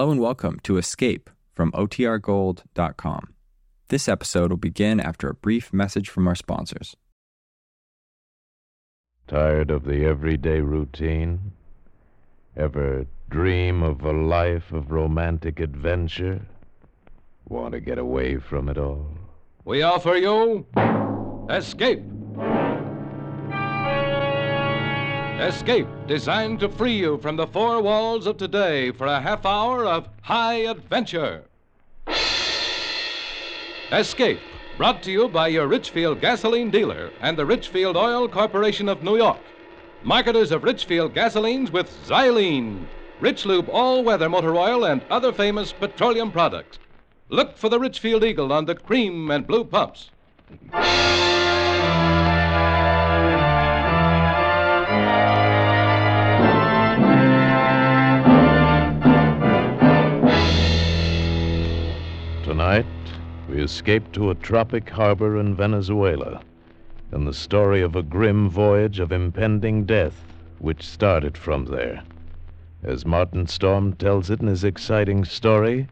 Hello and welcome to Escape from OTRGold.com. This episode will begin after a brief message from our sponsors. Tired of the everyday routine? Ever dream of a life of romantic adventure? Want to get away from it all? We offer you Escape. Escape, designed to free you from the four walls of today for a half hour of high adventure. Escape, brought to you by your Richfield gasoline dealer and the Richfield Oil Corporation of New York, marketers of Richfield gasolines with Xylene, Rich Lube all weather motor oil, and other famous petroleum products. Look for the Richfield Eagle on the cream and blue pumps. We escape to a tropic harbor in Venezuela and the story of a grim voyage of impending death which started from there. As Martin Storm tells it in his exciting story,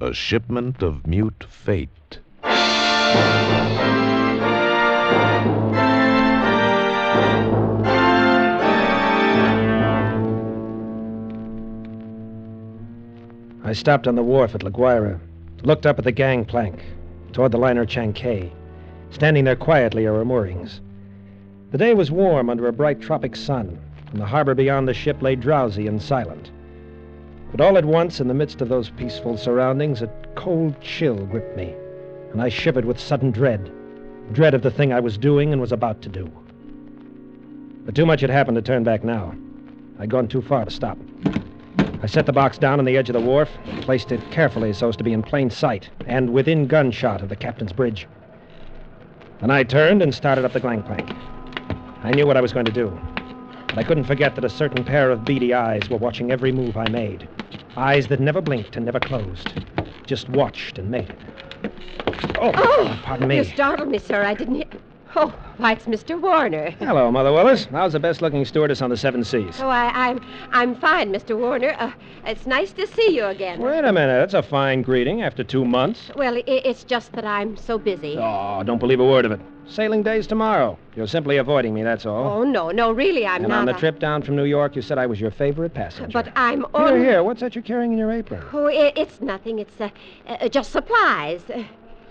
A Shipment of Mute Fate. I stopped on the wharf at La Guaira, looked up at the gangplank, toward the liner Chankay. Standing there quietly at her moorings. The day was warm under a bright tropic sun, and the harbor beyond the ship lay drowsy and silent. But all at once, in the midst of those peaceful surroundings, a cold chill gripped me, and I shivered with sudden dread dread of the thing I was doing and was about to do. But too much had happened to turn back now. I'd gone too far to stop. I set the box down on the edge of the wharf, placed it carefully so as to be in plain sight and within gunshot of the captain's bridge. Then I turned and started up the gangplank. I knew what I was going to do, but I couldn't forget that a certain pair of beady eyes were watching every move I made. Eyes that never blinked and never closed, just watched and made. Oh, Oh, pardon me. You startled me, sir. I didn't hear. Oh, why, it's Mr. Warner. Hello, Mother Willis. How's the best-looking stewardess on the Seven Seas? Oh, I, I'm I'm fine, Mr. Warner. Uh, it's nice to see you again. Wait a minute. That's a fine greeting after two months. Well, i it's just that I'm so busy. Oh, don't believe a word of it. Sailing day's tomorrow. You're simply avoiding me, that's all. Oh, no, no, really, I'm and not. on the a- trip down from New York, you said I was your favorite passenger. But I'm Here, on. here. What's that you're carrying in your apron? Oh, i it's nothing. It's uh, uh, just supplies.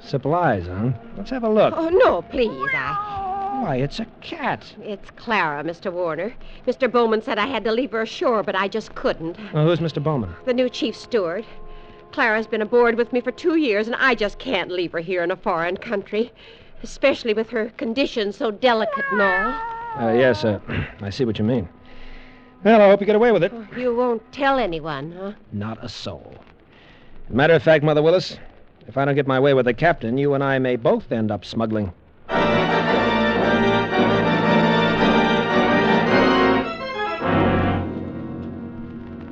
Supplies, huh? Let's have a look. oh, no, please. I. Why, it's a cat. It's Clara, Mr. Warner. Mr. Bowman said I had to leave her ashore, but I just couldn't. Well, who's Mr. Bowman? The new chief steward. Clara's been aboard with me for two years, and I just can't leave her here in a foreign country, especially with her condition so delicate and all. Uh, yes, uh, I see what you mean. Well, I hope you get away with it. You won't tell anyone, huh? Not a soul. Matter of fact, Mother Willis, if I don't get my way with the captain, you and I may both end up smuggling.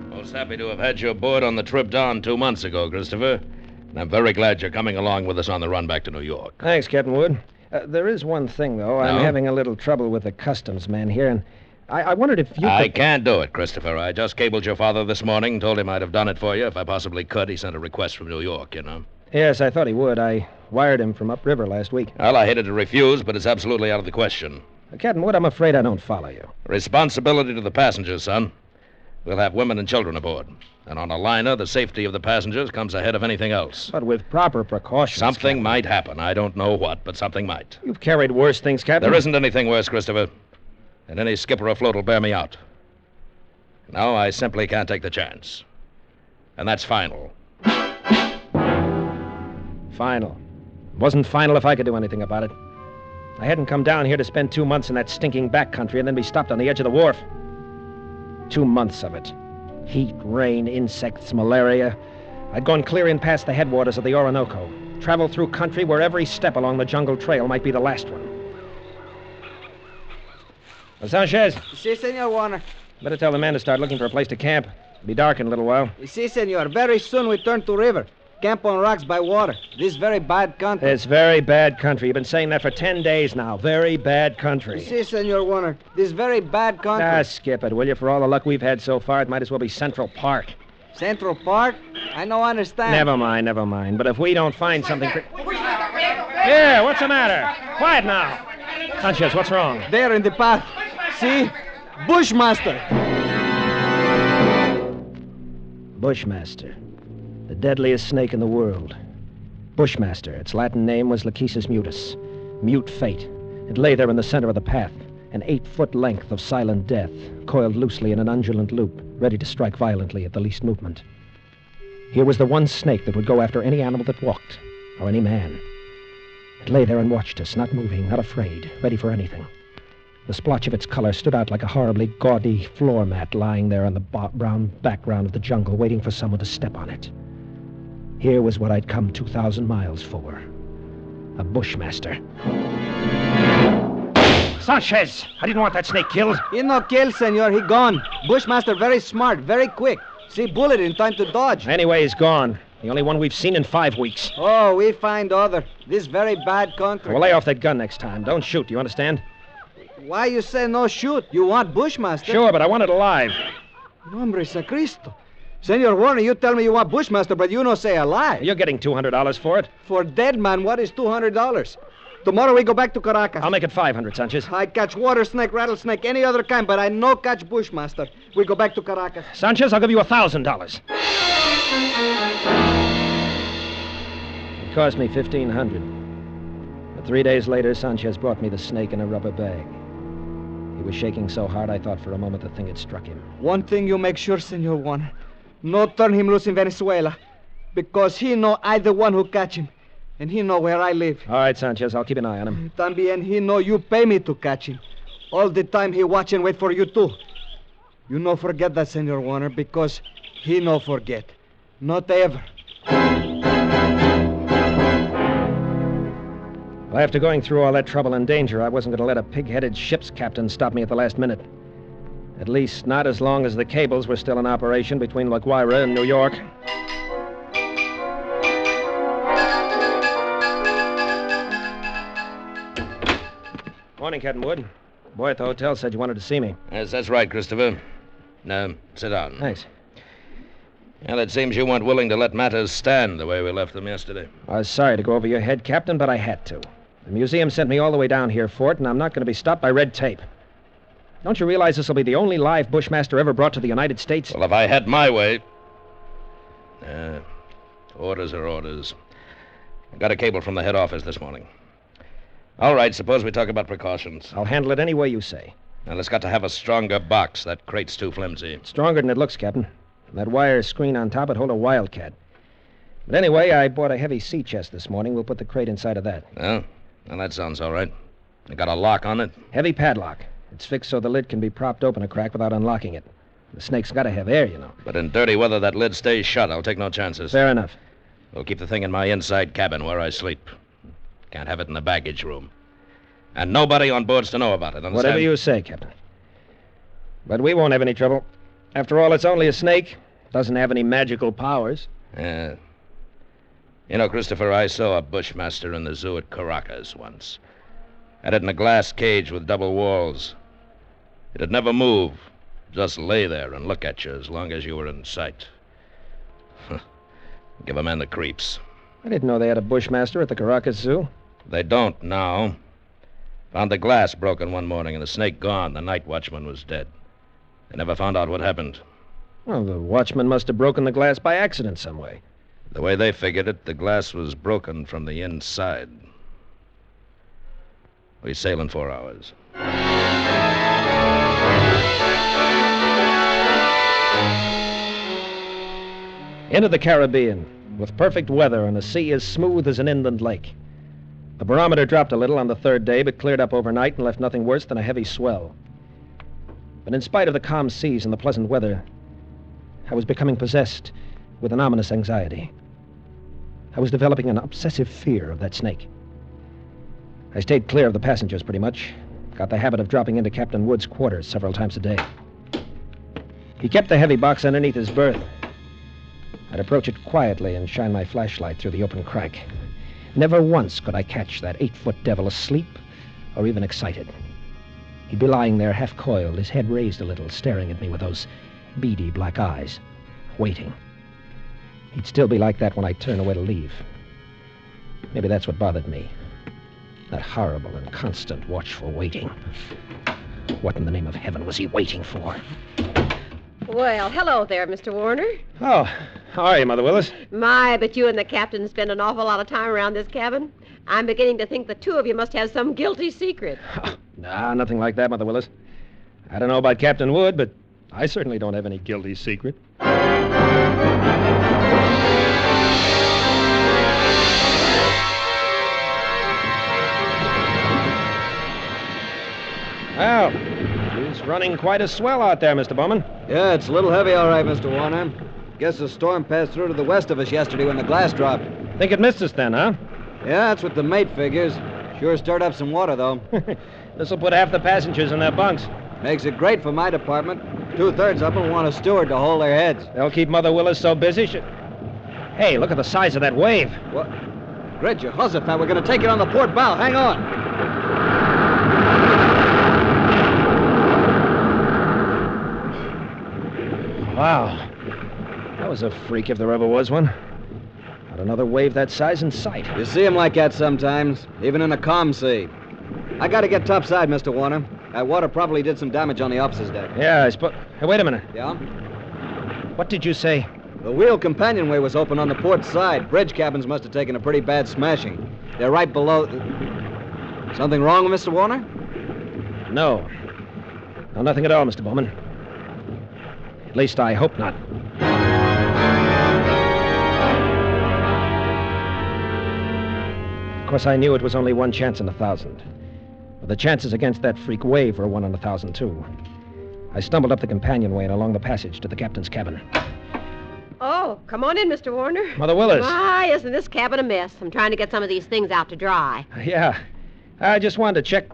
Most happy to have had you aboard on the trip down two months ago, Christopher. And I'm very glad you're coming along with us on the run back to New York. Thanks, Captain Wood. Uh, there is one thing, though. I'm No? having a little trouble with the customs man here, and I, I wondered if you I could... can't do it, Christopher. I just cabled your father this morning, told him I'd have done it for you if I possibly could. He sent a request from New York, you know. Yes, I thought he would. I wired him from upriver last week. Well, I hated to refuse, but it's absolutely out of the question. Uh, Captain Wood, I'm afraid I don't follow you. Responsibility to the passengers, son. We'll have women and children aboard. And on a liner, the safety of the passengers comes ahead of anything else. But with proper precautions. Something Captain. might happen. I don't know what, but something might. You've carried worse things, Captain. There isn't anything worse, Christopher. And any skipper afloat will bear me out. No, I simply can't take the chance. And that's final. Final. It wasn't final if I could do anything about it. I hadn't come down here to spend two months in that stinking back country and then be stopped on the edge of the wharf. Two months of it. Heat, rain, insects, malaria. I'd gone clear in past the headwaters of the Orinoco, traveled through country where every step along the jungle trail might be the last one. Well, Sanchez, Si, Senor Warner. better tell the man to start looking for a place to camp. It'll be dark in a little while. Si, Senor. Very soon we turn to river. Camp on rocks by water. This very bad country. It's very bad country. You've been saying that for ten days now. Very bad country. Si, Senor Warner. This very bad country. Ah, skip it, will you? For all the luck we've had so far, it might as well be Central Park. Central Park? I no understand. Never mind, never mind. But if we don't find something. Here, what's the matter? Quiet now. Sanchez, what's wrong? There in the path. See? Bushmaster. Bushmaster. The deadliest snake in the world. Bushmaster. Its Latin name was Lachesis mutus. Mute fate. It lay there in the center of the path, an eight foot length of silent death, coiled loosely in an undulant loop, ready to strike violently at the least movement. Here was the one snake that would go after any animal that walked, or any man. It lay there and watched us, not moving, not afraid, ready for anything. The splotch of its color stood out like a horribly gaudy floor mat lying there on the brown background of the jungle, waiting for someone to step on it. Here was what I'd come 2,000 miles for a bushmaster. Sanchez! I didn't want that snake killed. He no kill, senor. He gone. Bushmaster very smart, very quick. See bullet in time to dodge. Anyway, he's gone. The only one we've seen in five weeks. Oh, we find other. This very bad country. We'll lay off that gun next time. Don't shoot, you understand? Why you say no shoot? You want Bushmaster? Sure, but I want it alive. Nombre Sacristo. Senor Warner, you tell me you want Bushmaster, but you no say a lie. You're getting $200 for it. For dead man, what is $200? Tomorrow we go back to Caracas. I'll make it 500, Sanchez. I catch water snake, rattlesnake, any other kind, but I no catch Bushmaster. We go back to Caracas. Sanchez, I'll give you $1,000. It cost me 1500 But three days later, Sanchez brought me the snake in a rubber bag. He was shaking so hard I thought for a moment the thing had struck him. One thing you make sure, Senor Warner. No turn him loose in Venezuela. Because he know I the one who catch him. And he know where I live. All right, Sanchez, I'll keep an eye on him. Tambien he know you pay me to catch him. All the time he watch and wait for you too. You no forget that, Senor Warner, because he no forget. Not ever. Well, after going through all that trouble and danger, I wasn't going to let a pig headed ship's captain stop me at the last minute. At least, not as long as the cables were still in operation between La Guaira and New York. Morning, Captain Wood. Boy at the hotel said you wanted to see me. Yes, that's right, Christopher. Now, sit down. Thanks. Well, it seems you weren't willing to let matters stand the way we left them yesterday. I was sorry to go over your head, Captain, but I had to. The museum sent me all the way down here for it, and I'm not going to be stopped by red tape. Don't you realize this will be the only live Bushmaster ever brought to the United States? Well, if I had my way. Uh, orders are orders. I got a cable from the head office this morning. All right, suppose we talk about precautions. I'll handle it any way you say. Now, it's got to have a stronger box. That crate's too flimsy. Stronger than it looks, Captain. That wire screen on top would hold a wildcat. But anyway, I bought a heavy sea chest this morning. We'll put the crate inside of that. Oh? Well, that sounds all right. It got a lock on it? Heavy padlock. It's fixed so the lid can be propped open a crack without unlocking it. The snake's got to have air, you know. But in dirty weather, that lid stays shut. I'll take no chances. Fair enough. We'll keep the thing in my inside cabin where I sleep. Can't have it in the baggage room. And nobody on board's to know about it, understand? Whatever you say, Captain. But we won't have any trouble. After all, it's only a snake. Doesn't have any magical powers. Yeah. You know, Christopher, I saw a bushmaster in the zoo at Caracas once. Had it in a glass cage with double walls. It'd never move. Just lay there and look at you as long as you were in sight. Give a man the creeps. I didn't know they had a bushmaster at the Caracas Zoo. They don't now. Found the glass broken one morning and the snake gone. The night watchman was dead. They never found out what happened. Well, the watchman must have broken the glass by accident some way. The way they figured it, the glass was broken from the inside. We sail in four hours. Into the Caribbean, with perfect weather and a sea as smooth as an inland lake. The barometer dropped a little on the third day, but cleared up overnight and left nothing worse than a heavy swell. But in spite of the calm seas and the pleasant weather, I was becoming possessed with an ominous anxiety. I was developing an obsessive fear of that snake. I stayed clear of the passengers pretty much. Got the habit of dropping into Captain Wood's quarters several times a day. He kept the heavy box underneath his berth. I'd approach it quietly and shine my flashlight through the open crack. Never once could I catch that eight foot devil asleep or even excited. He'd be lying there half coiled, his head raised a little, staring at me with those beady black eyes, waiting. He'd still be like that when I turned away to leave. Maybe that's what bothered me. That horrible and constant watchful waiting. What in the name of heaven was he waiting for? Well, hello there, Mr. Warner. Oh, how are you, Mother Willis? My, but you and the captain spend an awful lot of time around this cabin. I'm beginning to think the two of you must have some guilty secret. Nah, nothing like that, Mother Willis. I don't know about Captain Wood, but I certainly don't have any guilty secret. Well, running quite a swell out there, Mr. Bowman. Yeah, it's a little heavy, all right, Mr. Warner. Guess the storm passed through to the west of us yesterday when the glass dropped. Think it missed us then, huh? Yeah, that's what the mate figures. Sure stirred up some water, though. This'll put half the passengers in their bunks. Makes it great for my department. Two thirds of them want a steward to hold their heads. They'll keep Mother Willis so busy she... Hey, look at the size of that wave. What? Great Jehoshaphat, we're going to take it on the port bow. Hang on. Wow. That was a freak if there ever was one. Not another wave that size in sight. You see 'em like that sometimes, even in a calm sea. I got to get topside, Mr. Warner. That water probably did some damage on the officer's deck. Yeah, I suppose. Hey, wait a minute. Yeah? What did you say? The wheel companionway was open on the port side. Bridge cabins must have taken a pretty bad smashing. They're right below. Something wrong with Mr. Warner? No. No, nothing at all, Mr. Bowman. At least I hope not. Course, I knew it was only one chance in a thousand. But the chances against that freak wave were one in a thousand, too. I stumbled up the companionway and along the passage to the captain's cabin. Oh, come on in, Mr. Warner. Mother Willis. My, isn't this cabin a mess? I'm trying to get some of these things out to dry. Yeah. I just wanted to check.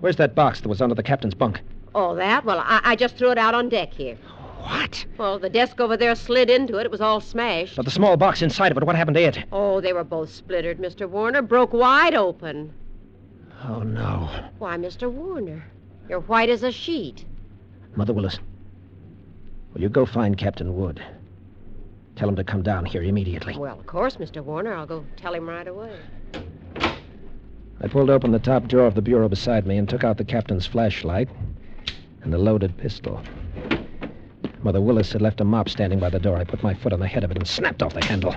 Where's that box that was under the captain's bunk? Oh, that? Well, I, I just threw it out on deck here. What? Well, the desk over there slid into it. It was all smashed. But the small box inside of it, what happened to it? Oh, they were both splintered, Mr. Warner. Broke wide open. Oh, no. Why, Mr. Warner, you're white as a sheet. Mother Willis, will you go find Captain Wood? Tell him to come down here immediately. Well, of course, Mr. Warner. I'll go tell him right away. I pulled open the top drawer of the bureau beside me and took out the captain's flashlight and a loaded pistol. Mother Willis had left a mop standing by the door. I put my foot on the head of it and snapped off the handle.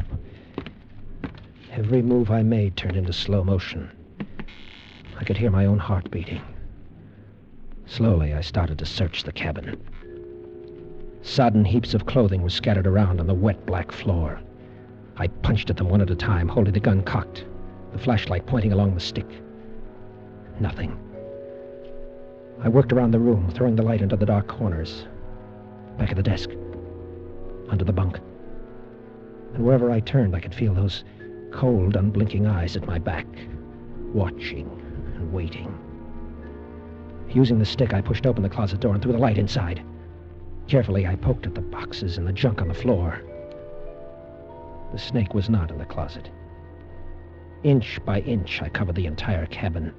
Every move I made turned into slow motion. I could hear my own heart beating. Slowly, I started to search the cabin. Sodden heaps of clothing were scattered around on the wet black floor. I punched at them one at a time, holding the gun cocked, the flashlight pointing along the stick. Nothing. I worked around the room, throwing the light into the dark corners. Back at the desk. Under the bunk. And wherever I turned, I could feel those cold, unblinking eyes at my back, watching and waiting. Using the stick, I pushed open the closet door and threw the light inside. Carefully, I poked at the boxes and the junk on the floor. The snake was not in the closet. Inch by inch, I covered the entire cabin.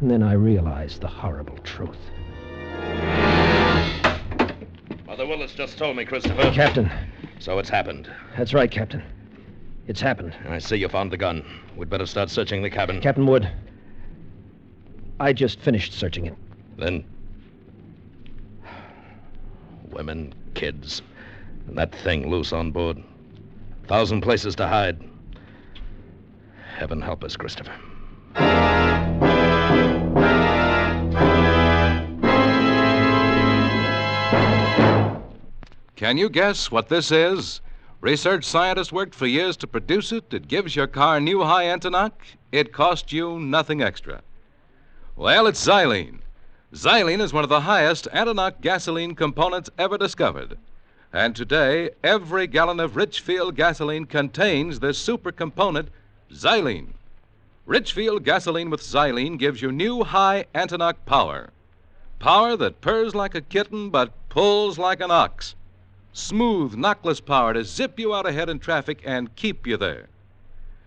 And then I realized the horrible truth. Willis just told me, Christopher. Captain, So it's happened. that's right, Captain. It's happened. I see you found the gun. We'd better start searching the cabin. Captain Wood, I just finished searching it. Then. Women, kids, and that thing loose on board. A Thousand places to hide. Heaven help us, Christopher. Can you guess what this is? Research scientists worked for years to produce it. It gives your car new high antiknock. It costs you nothing extra. Well, it's xylene. Xylene is one of the highest antiknock gasoline components ever discovered. And today, every gallon of Richfield gasoline contains this super component, xylene. Richfield gasoline with xylene gives you new high antiknock power. Power that purrs like a kitten but pulls like an ox. Smooth, knockless power to zip you out ahead in traffic and keep you there.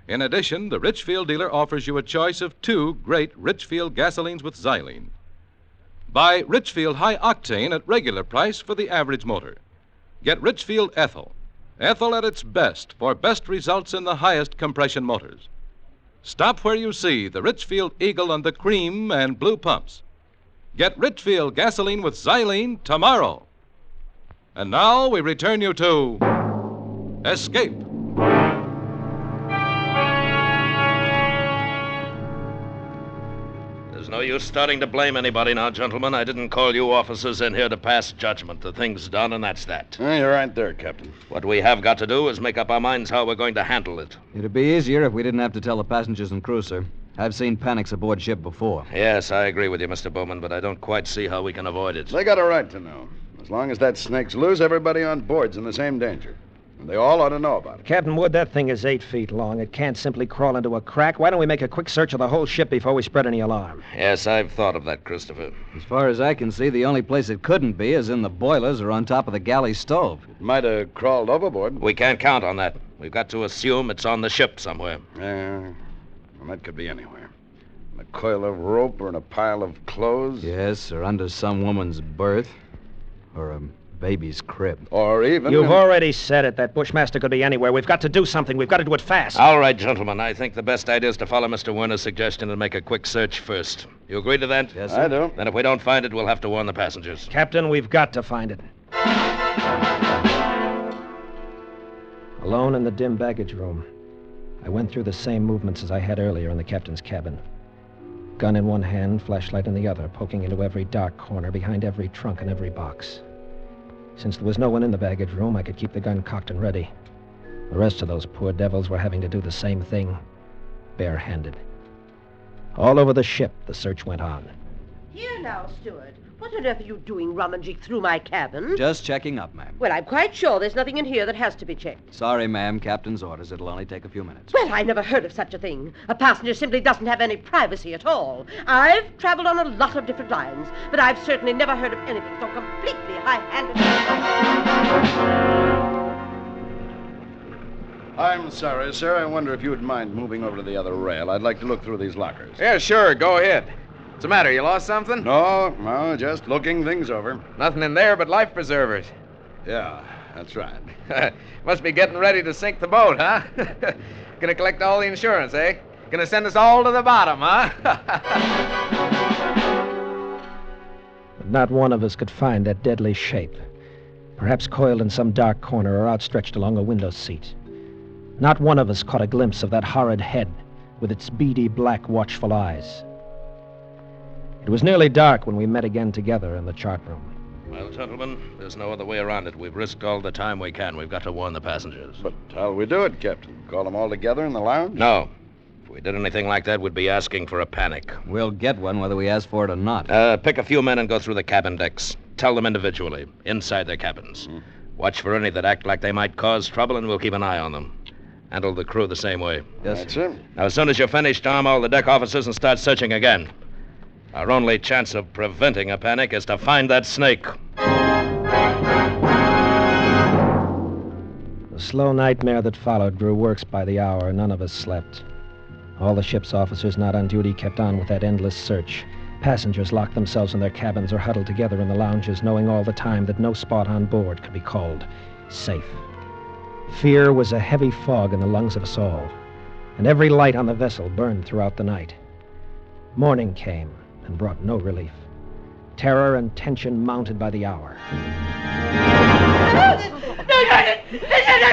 In addition, the Richfield dealer offers you a choice of two great Richfield gasolines with xylene. Buy Richfield High Octane at regular price for the average motor. Get Richfield Ethyl, Ethel at its best for best results in the highest compression motors. Stop where you see the Richfield Eagle and the cream and blue pumps. Get Richfield gasoline with xylene tomorrow. And now we return you to Escape. There's no use starting to blame anybody now, gentlemen. I didn't call you officers in here to pass judgment. The thing's done, and that's that. Eh, you're right there, Captain. What we have got to do is make up our minds how we're going to handle it. It'd be easier if we didn't have to tell the passengers and crew, sir. I've seen panics aboard ship before. Yes, I agree with you, Mr. Bowman, but I don't quite see how we can avoid it. They got a right to know. As long as that snake's loose, everybody on board's in the same danger. And they all ought to know about it. Captain Wood, that thing is eight feet long. It can't simply crawl into a crack. Why don't we make a quick search of the whole ship before we spread any alarm? Yes, I've thought of that, Christopher. As far as I can see, the only place it couldn't be is in the boilers or on top of the galley stove. It might have crawled overboard. We can't count on that. We've got to assume it's on the ship somewhere. Yeah, well, that could be anywhere. In a coil of rope or in a pile of clothes. Yes, or under some woman's berth. Or a baby's crib. Or even. You've already said it. That Bushmaster could be anywhere. We've got to do something. We've got to do it fast. All right, gentlemen. I think the best idea is to follow Mr. Warner's suggestion and make a quick search first. You agree to that? Yes, I do. Then if we don't find it, we'll have to warn the passengers. Captain, we've got to find it. Alone in the dim baggage room, I went through the same movements as I had earlier in the captain's cabin. Gun in one hand, flashlight in the other, poking into every dark corner, behind every trunk and every box. Since there was no one in the baggage room, I could keep the gun cocked and ready. The rest of those poor devils were having to do the same thing, barehanded. All over the ship, the search went on. Here now, Steward. What on earth are you doing rummaging through my cabin? Just checking up, ma'am. Well, I'm quite sure there's nothing in here that has to be checked. Sorry, ma'am. Captain's orders. It'll only take a few minutes. Well, I never heard of such a thing. A passenger simply doesn't have any privacy at all. I've traveled on a lot of different lines, but I've certainly never heard of anything so completely high-handed. I'm sorry, sir. I wonder if you would mind moving over to the other rail. I'd like to look through these lockers. Yeah, sure. Go ahead. What's the matter? You lost something? No, no, just looking things over. Nothing in there but life preservers. Yeah, that's right. Must be getting ready to sink the boat, huh? Gonna collect all the insurance, eh? Gonna send us all to the bottom, huh? But not one of us could find that deadly shape. Perhaps coiled in some dark corner or outstretched along a window seat. Not one of us caught a glimpse of that horrid head with its beady black, watchful eyes. It was nearly dark when we met again together in the chart room. Well, gentlemen, there's no other way around it. We've risked all the time we can. We've got to warn the passengers. But how'll we do it, Captain? Call them all together in the lounge? No. If we did anything like that, we'd be asking for a panic. We'll get one whether we ask for it or not. Uh, pick a few men and go through the cabin decks. Tell them individually, inside their cabins. Watch for any that act like they might cause trouble, and we'll keep an eye on them. Handle the crew the same way. Yes, That's it. Now, as soon as you're finished, arm all the deck officers and start searching again. Our only chance of preventing a panic is to find that snake. The slow nightmare that followed grew worse by the hour. None of us slept. All the ship's officers not on duty kept on with that endless search. Passengers locked themselves in their cabins or huddled together in the lounges, knowing all the time that no spot on board could be called safe. Fear was a heavy fog in the lungs of us all, and every light on the vessel burned throughout the night. Morning came and brought no relief. Terror and tension mounted by the hour.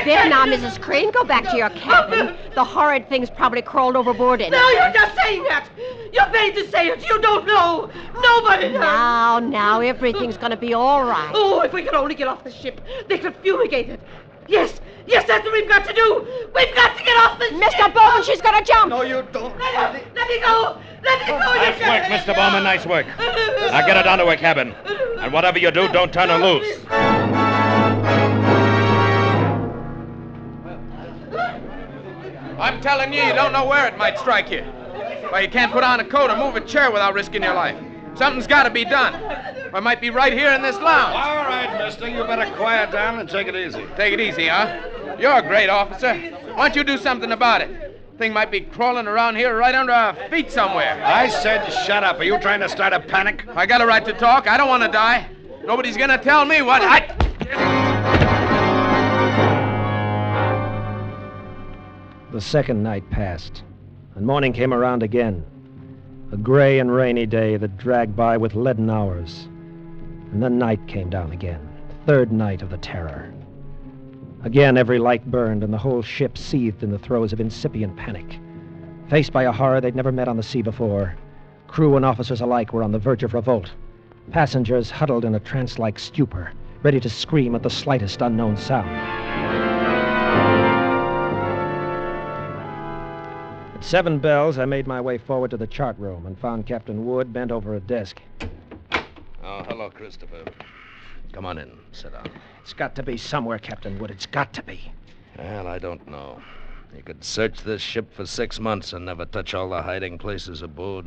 There now, Mrs. Crane, go back to your cabin. The horrid thing's probably crawled overboard in No, you're just saying that. You're paid to say it. You don't know. Nobody knows. Now, now, everything's gonna be all right. Oh, if we could only get off the ship, they could fumigate it. Yes, yes, that's what we've got to do. We've got to get off the ship. Mr. Bowman, she's gonna jump. No, you don't. Let, her- let me go. Let me go. Nice work, Mr. Bowman. Nice work. Now get her down to her cabin. And whatever you do, don't turn her loose. I'm telling you, you don't know where it might strike you. Why, you can't put on a coat or move a chair without risking your life. Something's got to be done. Or it might be right here in this lounge. All right, mister. You better quiet down and take it easy. Take it easy, huh? You're a great officer. Why don't you do something about it? Thing might be crawling around here right under our feet somewhere. I said shut up. Are you trying to start a panic? I got a right to talk. I don't want to die. Nobody's gonna tell me what I. The second night passed, and morning came around again. A gray and rainy day that dragged by with leaden hours. And then night came down again, third night of the terror. Again, every light burned, and the whole ship seethed in the throes of incipient panic. Faced by a horror they'd never met on the sea before, crew and officers alike were on the verge of revolt. Passengers huddled in a trance like stupor, ready to scream at the slightest unknown sound. At seven bells, I made my way forward to the chart room and found Captain Wood bent over a desk. Oh, hello, Christopher. Come on in. Sit down. It's got to be somewhere, Captain Wood. It's got to be. Well, I don't know. You could search this ship for six months and never touch all the hiding places aboard.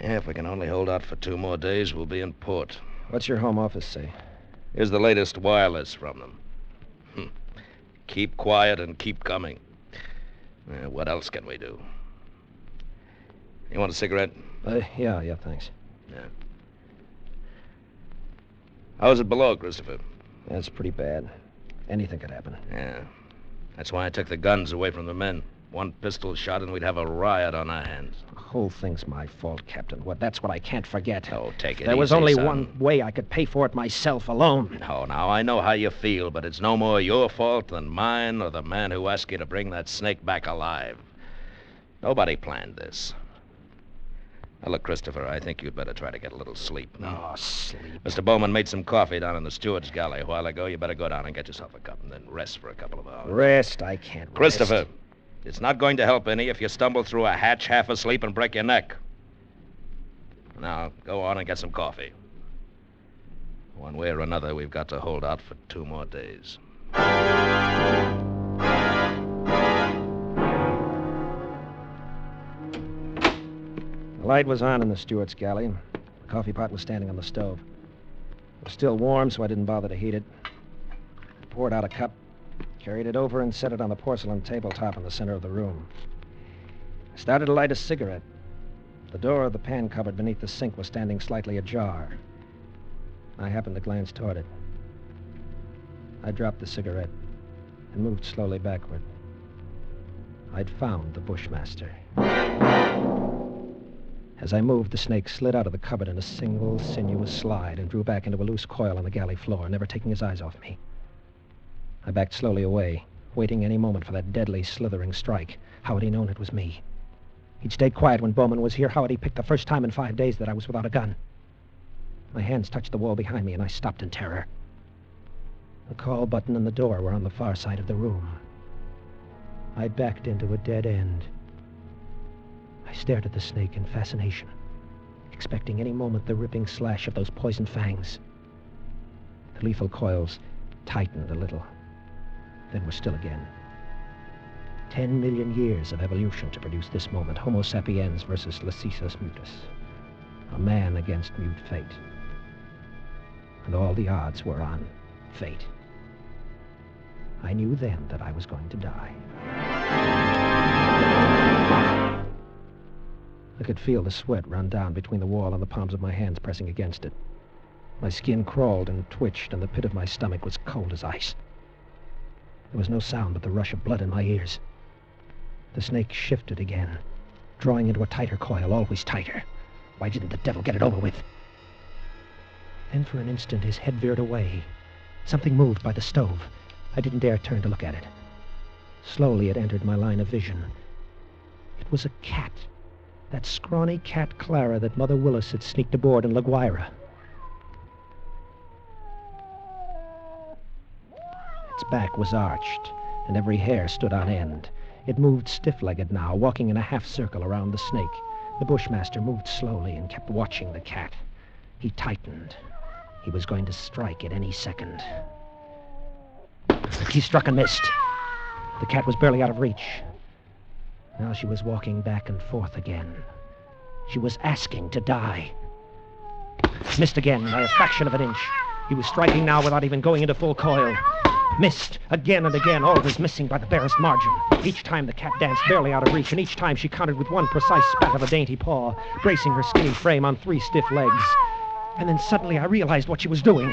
Yeah, if we can only hold out for two more days, we'll be in port. What's your home office say? Here's the latest wireless from them. Hmm. Keep quiet and keep coming. Uh, what else can we do? You want a cigarette? Uh, yeah, yeah, thanks. Yeah. How's it below, Christopher? That's pretty bad. Anything could happen. Yeah. That's why I took the guns away from the men. One pistol shot and we'd have a riot on our hands. The whole thing's my fault, Captain Wood. That's what I can't forget. Oh, take it There was only son. one way I could pay for it myself alone. No, now I know how you feel, but it's no more your fault than mine or the man who asked you to bring that snake back alive. Nobody planned this. Now, look, Christopher, I think you'd better try to get a little sleep. Oh, sleep. Mr. Bowman made some coffee down in the steward's galley a while ago. You better go down and get yourself a cup and then rest for a couple of hours. Rest, I can't rest. Christopher, it's not going to help any if you stumble through a hatch half asleep and break your neck. Now, go on and get some coffee. One way or another, we've got to hold out for two more days. Light was on in the steward's galley. The coffee pot was standing on the stove. It was still warm, so I didn't bother to heat it. I poured out a cup, carried it over, and set it on the porcelain tabletop in the center of the room. I started to light a cigarette. The door of the pan cupboard beneath the sink was standing slightly ajar. I happened to glance toward it. I dropped the cigarette and moved slowly backward. I'd found the Bushmaster. As I moved, the snake slid out of the cupboard in a single, sinuous slide and drew back into a loose coil on the galley floor, never taking his eyes off me. I backed slowly away, waiting any moment for that deadly, slithering strike. How had he known it was me? He'd stayed quiet when Bowman was here. How had he picked the first time in five days that I was without a gun? My hands touched the wall behind me, and I stopped in terror. The call button and the door were on the far side of the room. I backed into a dead end. I stared at the snake in fascination, expecting any moment the ripping slash of those poison fangs. The lethal coils tightened a little, then were still again. Ten million years of evolution to produce this moment Homo sapiens versus Lachesis mutus. A man against mute fate. And all the odds were on fate. I knew then that I was going to die. I could feel the sweat run down between the wall and the palms of my hands pressing against it. My skin crawled and twitched, and the pit of my stomach was cold as ice. There was no sound but the rush of blood in my ears. The snake shifted again, drawing into a tighter coil, always tighter. Why didn't the devil get it over with? Then for an instant his head veered away. Something moved by the stove. I didn't dare turn to look at it. Slowly it entered my line of vision. It was a cat. That scrawny cat Clara that Mother Willis had sneaked aboard in La Guaira. Its back was arched, and every hair stood on end. It moved stiff-legged now, walking in a half circle around the snake. The bushmaster moved slowly and kept watching the cat. He tightened. He was going to strike at any second. He struck and missed. The cat was barely out of reach. Now she was walking back and forth again. She was asking to die. Missed again by a fraction of an inch. He was striking now without even going into full coil. Missed again and again, always missing by the barest margin. Each time the cat danced barely out of reach, and each time she countered with one precise spat of a dainty paw, bracing her skinny frame on three stiff legs. And then suddenly I realized what she was doing.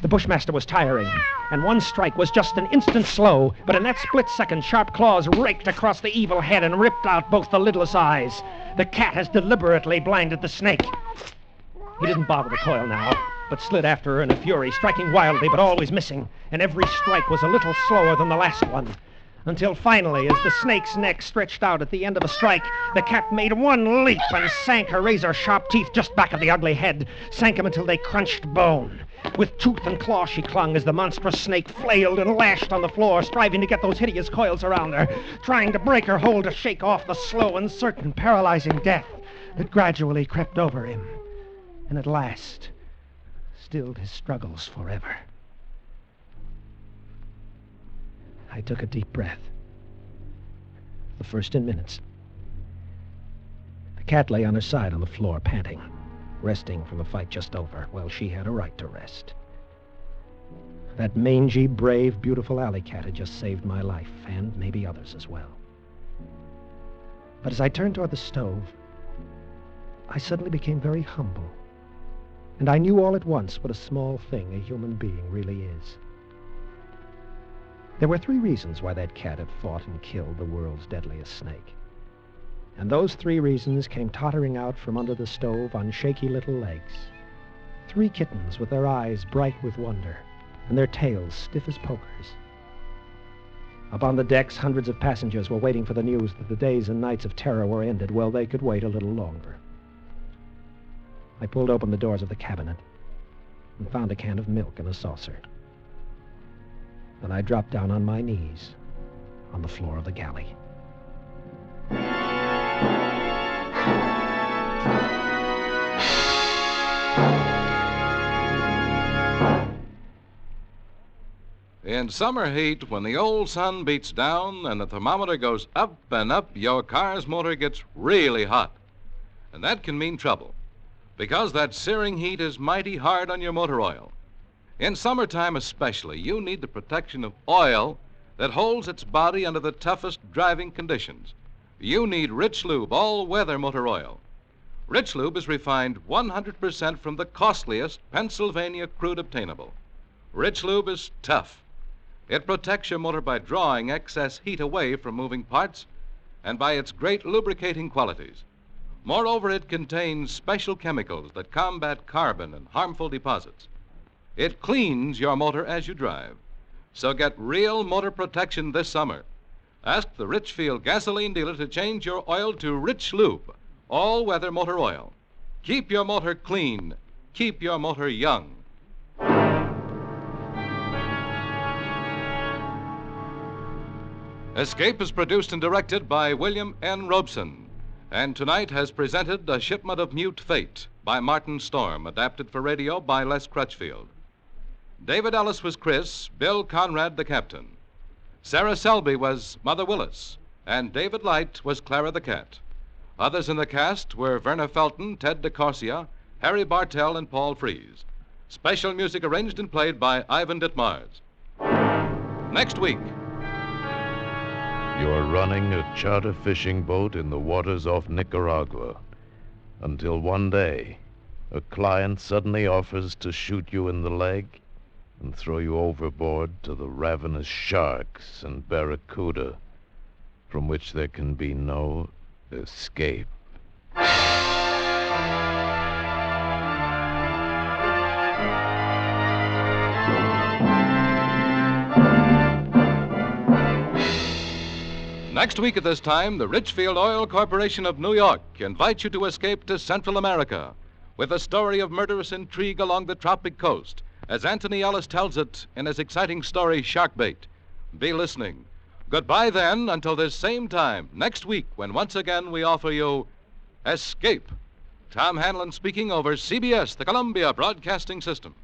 The Bushmaster was tiring, and one strike was just an instant slow, but in that split second, sharp claws raked across the evil head and ripped out both the lidless eyes. The cat has deliberately blinded the snake. He didn't bother to coil now, but slid after her in a fury, striking wildly but always missing, and every strike was a little slower than the last one. Until finally, as the snake's neck stretched out at the end of a strike, the cat made one leap and sank her razor sharp teeth just back of the ugly head, sank him until they crunched bone. With tooth and claw she clung as the monstrous snake flailed and lashed on the floor, striving to get those hideous coils around her, trying to break her hold to shake off the slow and certain paralyzing death that gradually crept over him, and at last stilled his struggles forever. I took a deep breath. The first in minutes. The cat lay on her side on the floor, panting, resting from a fight just over. Well, she had a right to rest. That mangy, brave, beautiful alley cat had just saved my life, and maybe others as well. But as I turned toward the stove, I suddenly became very humble. And I knew all at once what a small thing a human being really is. There were three reasons why that cat had fought and killed the world's deadliest snake. And those three reasons came tottering out from under the stove on shaky little legs. Three kittens with their eyes bright with wonder and their tails stiff as pokers. Up on the decks, hundreds of passengers were waiting for the news that the days and nights of terror were ended. Well, they could wait a little longer. I pulled open the doors of the cabinet and found a can of milk in a saucer. Then I dropped down on my knees on the floor of the galley. In summer heat, when the old sun beats down and the thermometer goes up and up, your car's motor gets really hot. And that can mean trouble, because that searing heat is mighty hard on your motor oil. In summertime especially, you need the protection of oil that holds its body under the toughest driving conditions. You need Rich Lube all weather motor oil. Rich Lube is refined 100% from the costliest Pennsylvania crude obtainable. Rich Lube is tough. It protects your motor by drawing excess heat away from moving parts and by its great lubricating qualities. Moreover, it contains special chemicals that combat carbon and harmful deposits. It cleans your motor as you drive. So get real motor protection this summer. Ask the Richfield gasoline dealer to change your oil to Rich Lube, all weather motor oil. Keep your motor clean, keep your motor young. Escape is produced and directed by William N. Robson, and tonight has presented A Shipment of Mute Fate by Martin Storm, adapted for radio by Les Crutchfield. David Ellis was Chris, Bill Conrad the captain. Sarah Selby was Mother Willis, and David Light was Clara the cat. Others in the cast were Verna Felton, Ted DeCorsia, Harry Bartell, and Paul Frees. Special music arranged and played by Ivan Ditmars. Next week, You're running a charter fishing boat in the waters off Nicaragua until one day a client suddenly offers to shoot you in the leg and throw you overboard to the ravenous sharks and barracuda from which there can be no escape. Next week at this time, the Richfield Oil Corporation of New York invites you to escape to Central America with a story of murderous intrigue along the tropic coast, as Anthony Ellis tells it in his exciting story, Sharkbait. Be listening. Goodbye then until this same time next week when once again we offer you Escape. Tom Hanlon speaking over CBS, the Columbia Broadcasting System.